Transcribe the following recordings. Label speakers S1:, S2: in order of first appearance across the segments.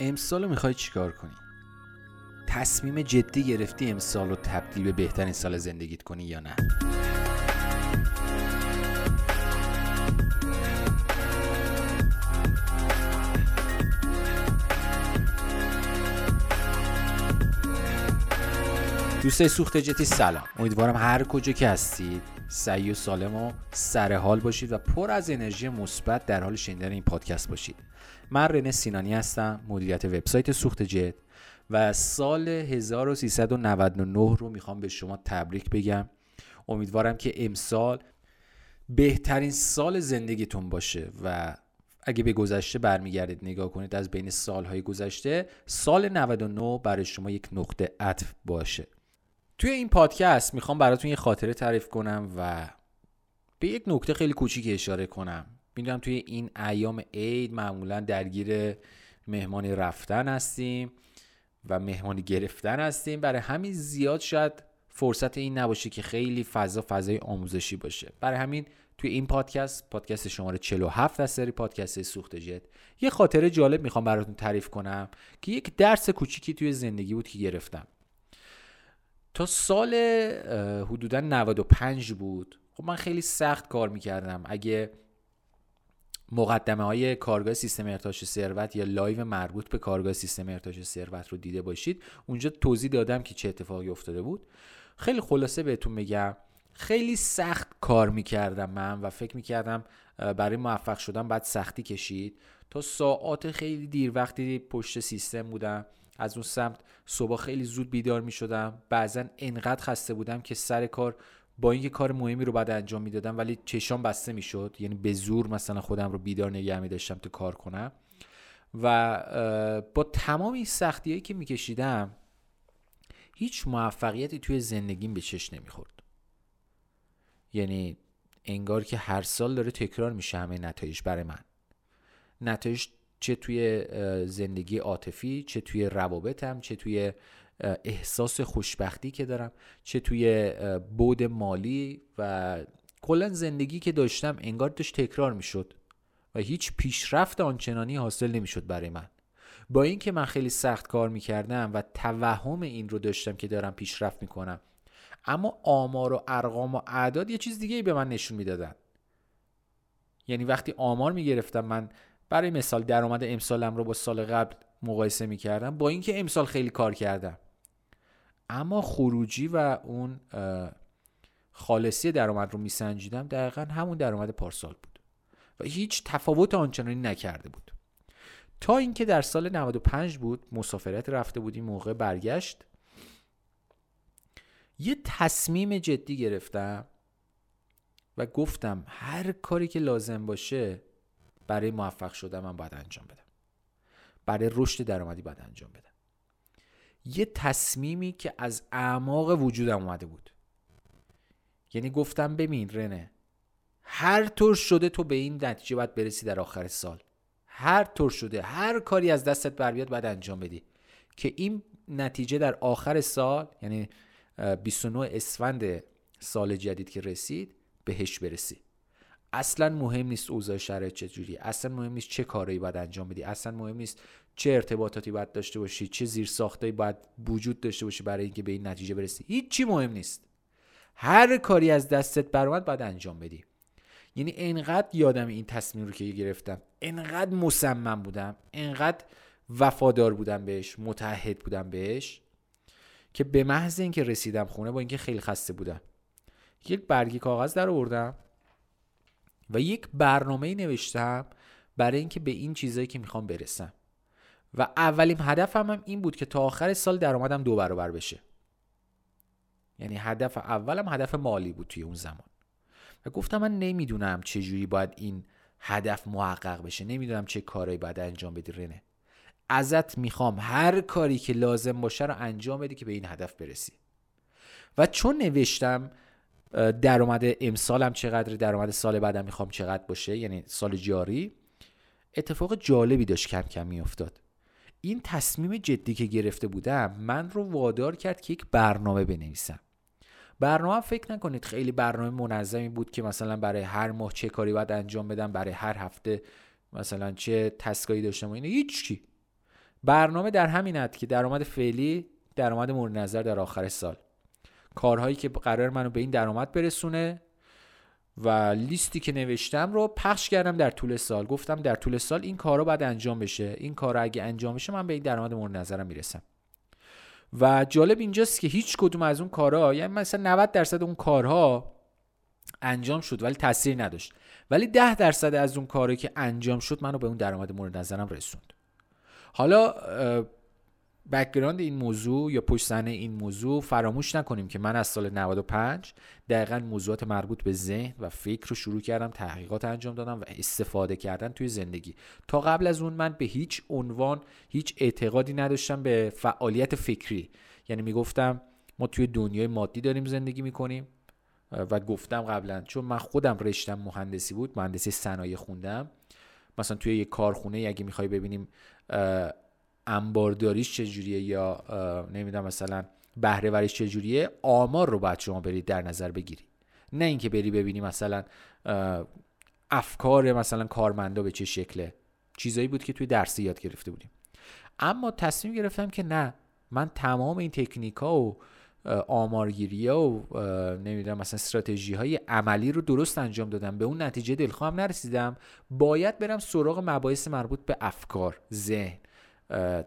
S1: امسال رو می‌خوای چیکار کنی؟ تصمیم جدی گرفتی امسال رو تبدیل به بهترین سال زندگیت کنی یا نه؟ دوستای سوخت جتی سلام. امیدوارم هر کجا که هستید سعی و سالم و سر حال باشید و پر از انرژی مثبت در حال شنیدن این پادکست باشید. من رنه سینانی هستم مدیریت وبسایت سوخت جت و سال 1399 رو می‌خوام به شما تبریک بگم. امیدوارم که امسال بهترین سال زندگیتون باشه و اگه به گذشته برمیگردید نگاه کنید از بین سالهای گذشته سال 99 برای شما یک نقطه عطف باشه. توی این پادکست می‌خوام براتون یه خاطره تعریف کنم و به یک نکته خیلی کوچیک اشاره کنم. می‌دونم توی این ایام عید معمولا درگیر مهمانی رفتن هستیم و مهمانی گرفتن هستیم. برای همین زیاد شاید فرصت این نباشه که خیلی فضا فضای آموزشی باشه. برای همین توی این پادکست پادکست شماره 47 از سری پادکست سوخت جت یه خاطره جالب می‌خوام براتون تعریف کنم که یک درس کوچیکی توی زندگی بود که گرفتم. تا سال حدودا 95 بود. خب من خیلی سخت کار می‌کردم. اگه مقدمه های کارگاه سیستم ارتعاش ثروت یا live مربوط به کارگاه سیستم ارتعاش ثروت رو دیده باشید اونجا توضیح دادم که چه اتفاقی افتاده بود. خیلی خلاصه بهتون میگم خیلی سخت کار می‌کردم من و فکر می‌کردم برای موفق شدن باید سختی کشید. تا ساعات خیلی دیر وقتی پشت سیستم بودم از اون سمت صبح خیلی زود بیدار می شدم بعضا انقدر خسته بودم که سر کار با اینکه کار مهمی رو بعد انجام می‌دادم ولی چشام بسته می‌شد. یعنی به زور مثلا خودم رو بیدار نگه می داشتم تا کار کنم. و با تمام این سختی هایی که میکشیدم هیچ موفقیتی توی زندگیم به چش نمی‌خورد. یعنی انگار که هر سال داره تکرار میشه همه نتایج برای من. نتایج چه توی زندگی عاطفی چه توی روابطم چه توی احساس خوشبختی که دارم چه توی بود مالی و کلا زندگی که داشتم انگار داشت تکرار می‌شد و هیچ پیشرفت آنچنانی حاصل نمی‌شد برای من. با اینکه من خیلی سخت کار می‌کردم و توهم این رو داشتم که دارم پیشرفت می‌کنم اما آمار و ارقام و اعداد یه چیز دیگه به من نشون می‌دادن. یعنی وقتی آمار می‌گرفتم من برای مثال درآمد امسالم رو با سال قبل مقایسه می‌کردم. با اینکه امسال خیلی کار کردم. اما خروجی و اون خالصی درآمد رو میسنجیدم دقیقا همون درآمد پارسال بود. و هیچ تفاوت آنچنانی نکرده بود. تا اینکه در سال 95 بود مسافرت رفته بودیم موقع برگشت. یه تصمیم جدی گرفتم و گفتم هر کاری که لازم باشه برای موفق شدن من باید انجام بدم. برای رشد درآمدی باید انجام بدم. یه تصمیمی که از اعماق وجودم اومده بود. یعنی گفتم ببین رنه هر طور شده تو به این نتیجه باید برسی در آخر سال. هر طور شده هر کاری از دستت بر بیاد باید انجام بدی. که این نتیجه در آخر سال یعنی 29 اسفند سال جدید که رسید بهش برسی. اصلا مهم نیست اوضاع شرایط چجوری اصلا مهم نیست چه کارایی باید انجام بدی اصلا مهم نیست چه ارتباطاتی باید داشته باشی چه زیر ساختایی باید وجود داشته باشی برای اینکه به این نتیجه برسی. هیچی مهم نیست. هر کاری از دستت برآمد باید انجام بدی. یعنی انقدر یادم این تصمیم رو که گرفتم انقدر مصمم بودم انقدر وفادار بودم بهش متحد بودم بهش که به محض اینکه رسیدم خونه با اینکه خیلی خسته بودم. یک برگی کاغذ در آوردم. و یک برنامه نوشتم برای اینکه به این چیزایی که می‌خوام برسم. و اولین هدفم هم این بود که تا آخر سال درآمدم دو برابر بشه. یعنی هدف اولم هدف مالی بود توی اون زمان. و گفتم من نمی‌دونم چه جوری باید این هدف محقق بشه. نمی‌دونم چه کارایی باید انجام بدی رنه. ازت می‌خوام هر کاری که لازم باشه رو انجام بدی که به این هدف برسی. و چون نوشتم درآمد امسالم چقدر درآمد سال بعدم می‌خوام چقدر باشه یعنی سال جاری. اتفاق جالبی داشت کم کم میافتاد. این تصمیم جدی که گرفته بودم من رو وادار کرد که یک برنامه بنویسم. برنامه فکر نکنید خیلی برنامه منظمی بود که مثلا برای هر ماه چه کاری باید انجام بدم برای هر هفته مثلا چه تسکایی داشتم و اینه هیچ برنامه در همین حد که درآمد فعلی درآمد مورد نظر در آخر سال. کارهایی که قرار منو به این درآمد برسونه و لیستی که نوشتم رو پخش کردم در طول سال. گفتم در طول سال این کارا باید انجام بشه. این کارا اگه انجام بشه من به این درآمد مورد نظرم می‌رسم. و جالب اینجاست که هیچ کدوم از اون کارها یعنی مثلا 90 درصد اون کارها انجام شد ولی تاثیر نداشت. ولی 10 درصد از اون کاری که انجام شد منو به اون درآمد مورد نظرم رسوند. حالا background این موضوع یا پشت این موضوع فراموش نکنیم که من از سال 95 دقیقا موضوعات مربوط به ذهن و فکر رو شروع کردم تحقیقات انجام دادم و استفاده کردن توی زندگی. تا قبل از اون من به هیچ عنوان هیچ اعتقادی نداشتم به فعالیت فکری. یعنی می‌گفتم ما توی دنیای مادی داریم زندگی می‌کنیم و گفتم قبلا چون من خودم رشتم مهندسی بود مهندسی صنایع خوندم. مثلا توی یه کارخونه اگه می‌خوای ببینیم انبارداریش چجوریه یا نمی‌دونم مثلا بهره وریش چجوریه آمار رو باید شما برید در نظر بگیری نه اینکه بری ببینی مثلا افکار مثلا کارمندا به چه شکله. چیزایی بود که توی درسی یاد گرفته بودیم. اما تصمیم گرفتم که نه من تمام این تکنیک ها و آمارگیری و نمی‌دونم مثلا استراتژی های عملی رو درست انجام دادم. به اون نتیجه دلخواهم نرسیدم. باید برم سراغ مباحث مربوط به افکار ذهن.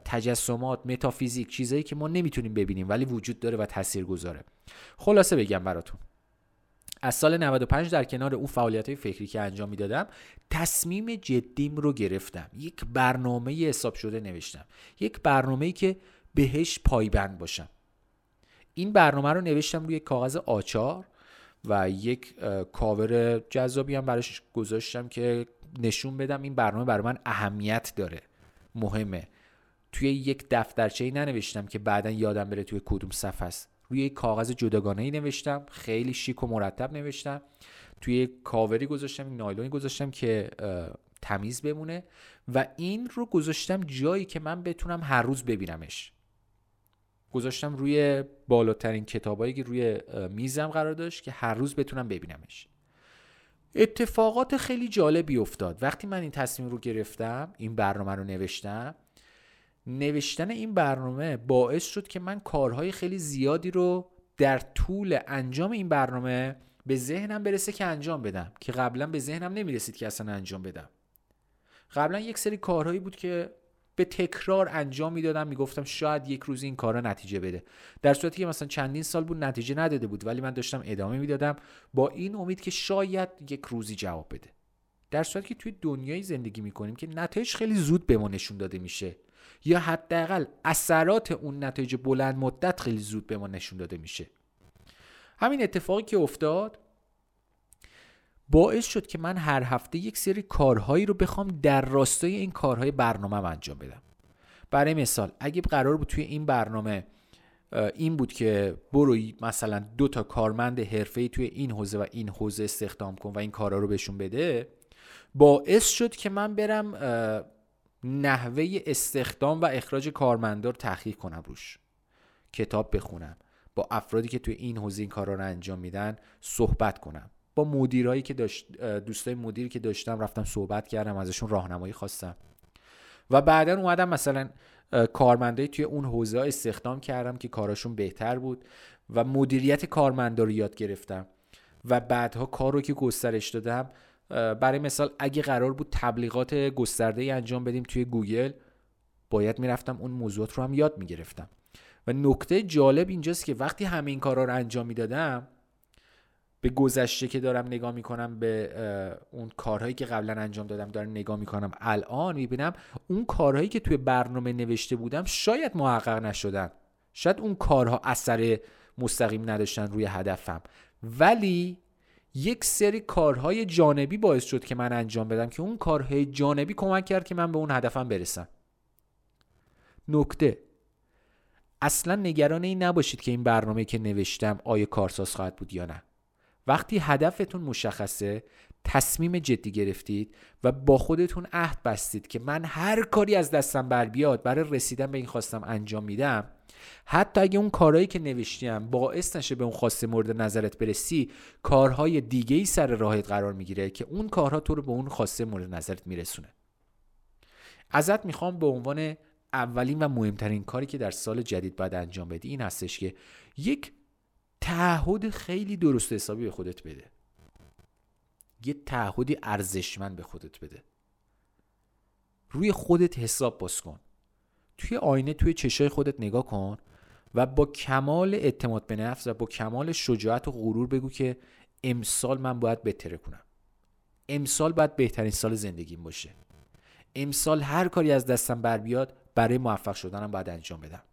S1: تجسمات متافیزیک چیزایی که ما نمی‌تونیم ببینیم ولی وجود داره و تاثیر گذاره خلاصه بگم براتون. از سال 95 در کنار اون فعالیت های فکری که انجام می‌دادم تصمیم جدیم رو گرفتم. یک برنامه حساب شده نوشتم. یک برنامه که بهش پایبند باشم. این برنامه رو نوشتم روی کاغذ آچار و یک کاور جذابی هم براش گذاشتم که نشون بدم این برنامه برای من اهمیت داره. مهمه. توی یک دفترچه ای ننوشتم که بعدا یادم بره توی کدوم صفحه است. روی یک کاغذ جداگانه ای نوشتم خیلی شیک و مرتب نوشتم. توی کاوری گذاشتم نایلونی گذاشتم که تمیز بمونه و این رو گذاشتم جایی که من بتونم هر روز ببینمش. گذاشتم روی بالاترین کتابایی که روی میزم قرار داشت که هر روز بتونم ببینمش. اتفاقات خیلی جالبی افتاد. وقتی من این تصمیم رو گرفتم این برنامه رو نوشتم نوشتن این برنامه باعث شد که من کارهای خیلی زیادی رو در طول انجام این برنامه به ذهنم برسه که انجام بدم که قبلا به ذهنم نمی‌رسید که اصلا انجام بدم. قبلا یک سری کارهایی بود که به تکرار انجام می‌دادم می‌گفتم شاید یک روز این کارا نتیجه بده. در صورتی که مثلا چندین سال بود نتیجه نداده بود ولی من داشتم ادامه می‌دادم با این امید که شاید یک روزی جواب بده. در صورتی که توی دنیای زندگی می‌کنیم که نتایج خیلی زود به ما نشون داده میشه. یا حداقل اثرات اون نتایج بلند مدت خیلی زود به ما نشون داده میشه. همین اتفاقی که افتاد باعث شد که من هر هفته یک سری کارهایی رو بخوام در راستای این کارهای برنامه انجام بدم. برای مثال اگه قرار بود توی این برنامه این بود که بروی مثلا دو تا کارمند حرفه‌ای توی این حوزه و این حوزه استخدام کن و این کارا رو بهشون بده باعث شد که من برم نحوه استخدام و اخراج کارمندار تحقیق کنم روش. کتاب بخونم. با افرادی که توی این حوزه این کارا رو انجام میدن صحبت کنم. با مدیرایی که داشت دوستای مدیری که داشتم رفتم صحبت کردم ازشون راهنمایی خواستم. و بعدا اومدم مثلا کارمندایی توی اون حوزه استخدام کردم که کاراشون بهتر بود و مدیریت کارمندا رو یاد گرفتم. و بعدها کار رو که گسترش دادم برای مثال اگه قرار بود تبلیغات گسترده انجام بدیم توی گوگل باید می‌رفتم اون موضوعات رو هم یاد می‌گرفتم. و نکته جالب اینجاست که وقتی همه این کارا رو انجام می‌دادم به گذشته که دارم نگاه می‌کنم به اون کارهایی که قبلا انجام دادم دارم نگاه می‌کنم الان می‌بینم اون کارهایی که توی برنامه نوشته بودم شاید محقق نشدن. شاید اون کارها اثر مستقیم نداشتن روی هدفم. ولی یک سری کارهای جانبی باعث شد که من انجام بدم که اون کارهای جانبی کمک کرد که من به اون هدفم برسم. نکته. اصلا نگران این نباشید که این برنامه که نوشتم آیا کارساز خواهد بود یا نه. وقتی هدفتون مشخصه تصمیم جدی گرفتید و با خودتون عهد بستید که من هر کاری از دستم بر بیاد برای رسیدن به این خواستم انجام میدم. حتی اگه اون کارهایی که نوشتیم باعث نشه به اون خواسته مورد نظرت برسی کارهای دیگه ای سر راهت قرار می‌گیره که اون کارها تو رو به اون خواسته مورد نظرت میرسونه. ازت می‌خوام به عنوان اولین و مهمترین کاری که در سال جدید باید انجام بدی این هستش که یک تعهد خیلی درست حسابی به خودت بده. یه تعهدی ارزشمند به خودت بده. روی خودت حساب باز کن. توی آینه توی چشای خودت نگاه کن و با کمال اعتماد به نفس و با کمال شجاعت و غرور بگو که امسال من باید بهتره کنم. امسال باید بهترین سال زندگیم باشه. امسال هر کاری از دستم بر بیاد برای موفق شدنم باید انجام بدم.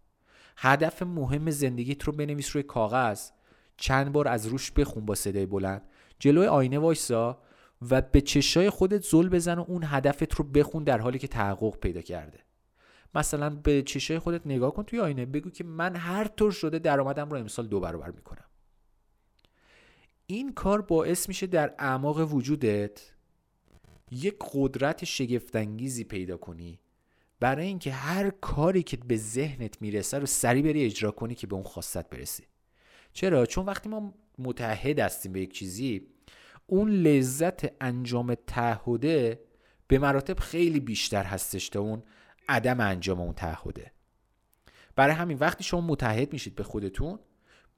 S1: هدف مهم زندگیت رو بنویس روی کاغذ. چند بار از روش بخون با صدای بلند. جلوی آینه وایسا و به چشای خودت زل بزن و اون هدفت رو بخون در حالی که تحقق پیدا کرده. مثلا به چشای خودت نگاه کن توی آینه بگو که من هر طور شده درآمدم رو امسال دو برابر می‌کنم. این کار باعث میشه در اعماق وجودت یک قدرت شگفتانگیزی پیدا کنی برای اینکه هر کاری که به ذهنت می‌رسه رو سریع بری اجرا کنی که به اون خواستت برسی. چرا؟ چون وقتی ما متحد هستیم به یک چیزی اون لذت انجام تعهده به مراتب خیلی بیشتر هستش تا اون عدم انجام اون تعهده. برای همین وقتی شما متحد میشید به خودتون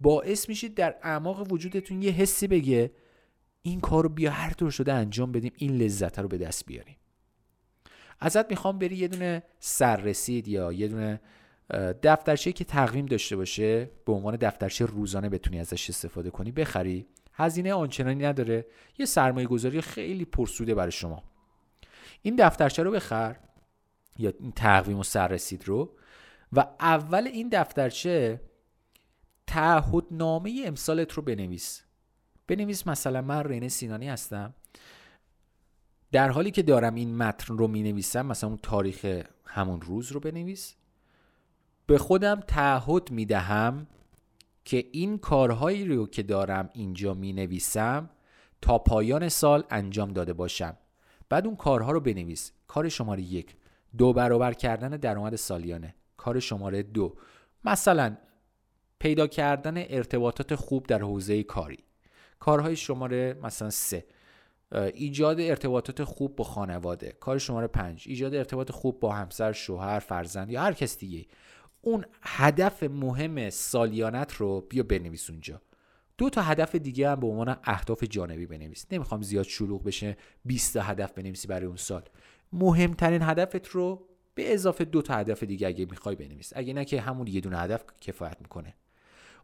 S1: باعث میشید در اعماق وجودتون یه حسی بگه این کار رو بیا هر طور شده انجام بدیم این لذت رو به دست بیاریم. ازت می‌خوام بری یه دونه سررسید یا یه دونه دفترچه که تقویم داشته باشه به عنوان دفترچه روزانه بتونی ازش استفاده کنی بخری. هزینه آنچنانی نداره. یه سرمایه گذاری خیلی پرسوده برای شما. این دفترچه رو بخر یا این تقویم و سررسید رو و اول این دفترچه تعهد نامه امسالت رو بنویس. بنویس مثلا من رینه سینانی هستم. در حالی که دارم این متن رو می نویسم مثلا اون تاریخ همون روز رو بنویس. به خودم تعهد می دهم که این کارهایی رو که دارم اینجا می نویسم تا پایان سال انجام داده باشم. بعد اون کارها رو بنویس. کار شماره یک. دو برابر کردن درآمد سالیانه. کار شماره دو. مثلا پیدا کردن ارتباطات خوب در حوزه کاری. کارهای شماره مثلا سه. ایجاد ارتباطات خوب با خانواده. کار شماره پنج. ایجاد ارتباط خوب با همسر شوهر فرزند یا هر کس دیگه. اون هدف مهم سالیانت رو بیا بنویس اونجا. دو تا هدف دیگه هم به عنوان اهداف جانبی بنویس. نمی‌خوام زیاد شلوغ بشه 20 تا هدف بنویسی برای اون سال. مهمترین هدفت رو به اضافه دو تا هدف دیگه اگه می‌خوای بنویس. اگه نه که همون یه دونه هدف کفایت می‌کنه.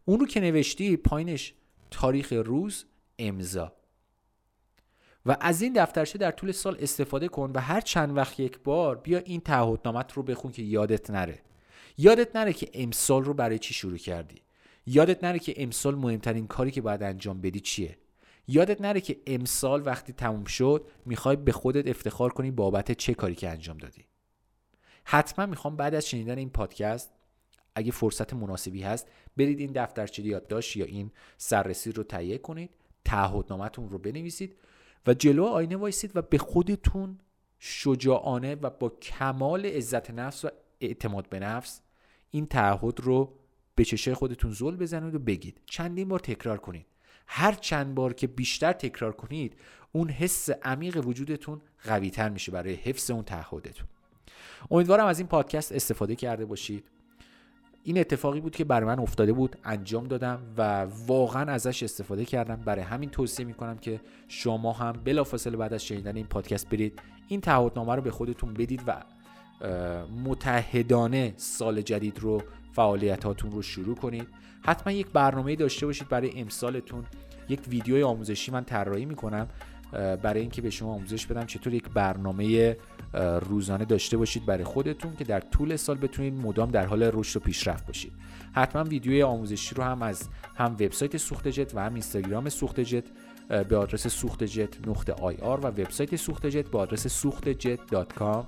S1: اون رو که نوشتی پایینش تاریخ روز امضا. و از این دفترچه در طول سال استفاده کن و هر چند وقت یک بار بیا این تعهدنامت رو بخون که یادت نره. یادت نره که امسال رو برای چی شروع کردی؟ یادت نره که امسال مهمترین کاری که باید انجام بدی چیه؟ یادت نره که امسال وقتی تموم شد می‌خوای به خودت افتخار کنی بابت چه کاری که انجام دادی. حتما می‌خوام بعد از شنیدن این پادکست اگه فرصت مناسبی هست برید این دفترچه یادداشت یا این سررسی رو تهیه کنید تعهدنامهتون رو بنویسید و جلو آینه وایسید و به خودتون شجاعانه و با کمال عزت نفس و اعتماد به نفس این تعهد رو به چشه خودتون زل بزنید و بگید. چندین بار تکرار کنید. هر چند بار که بیشتر تکرار کنید اون حس عمیق وجودتون قویتر میشه برای حفظ اون تعهدتون. امیدوارم از این پادکست استفاده کرده باشید. این اتفاقی بود که برای من افتاده بود انجام دادم و واقعا ازش استفاده کردم. برای همین توصیه می‌کنم که شما هم بلافاصله بعد از شنیدن این پادکست برید این تعهدنامه رو به خودتون بدید و متحدانه سال جدید رو فعالیتاتون رو شروع کنید. حتما یک برنامه داشته باشید برای امسالتون. یک ویدیوی آموزشی من طراحی می‌کنم برای اینکه به شما آموزش بدم چطور یک برنامه روزانه داشته باشید برای خودتون که در طول سال بتونید مدام در حال رشد و پیشرفت باشید. حتما ویدیوی آموزشی رو هم از هم وبسایت سوخت جت و هم اینستاگرام سوخت جت به آدرس سوخت جت نقطه IR و وبسایت سوخت جت به آدرس سوخت جت dot com.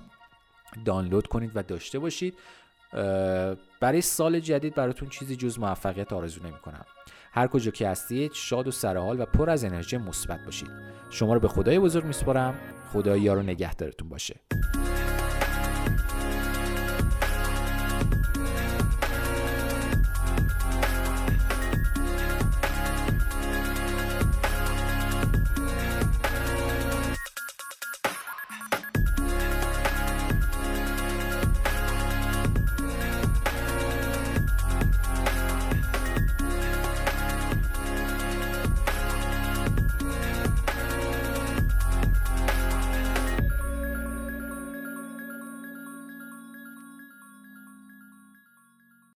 S1: دانلود کنید و داشته باشید. برای سال جدید براتون چیزی جز موفقیت آرزو نمی کنم هر کجا که هستید شاد و سرحال و پر از انرژی مثبت باشید. شما رو به خدای بزرگ میسپارم. خدا یار و نگهدارتون باشه.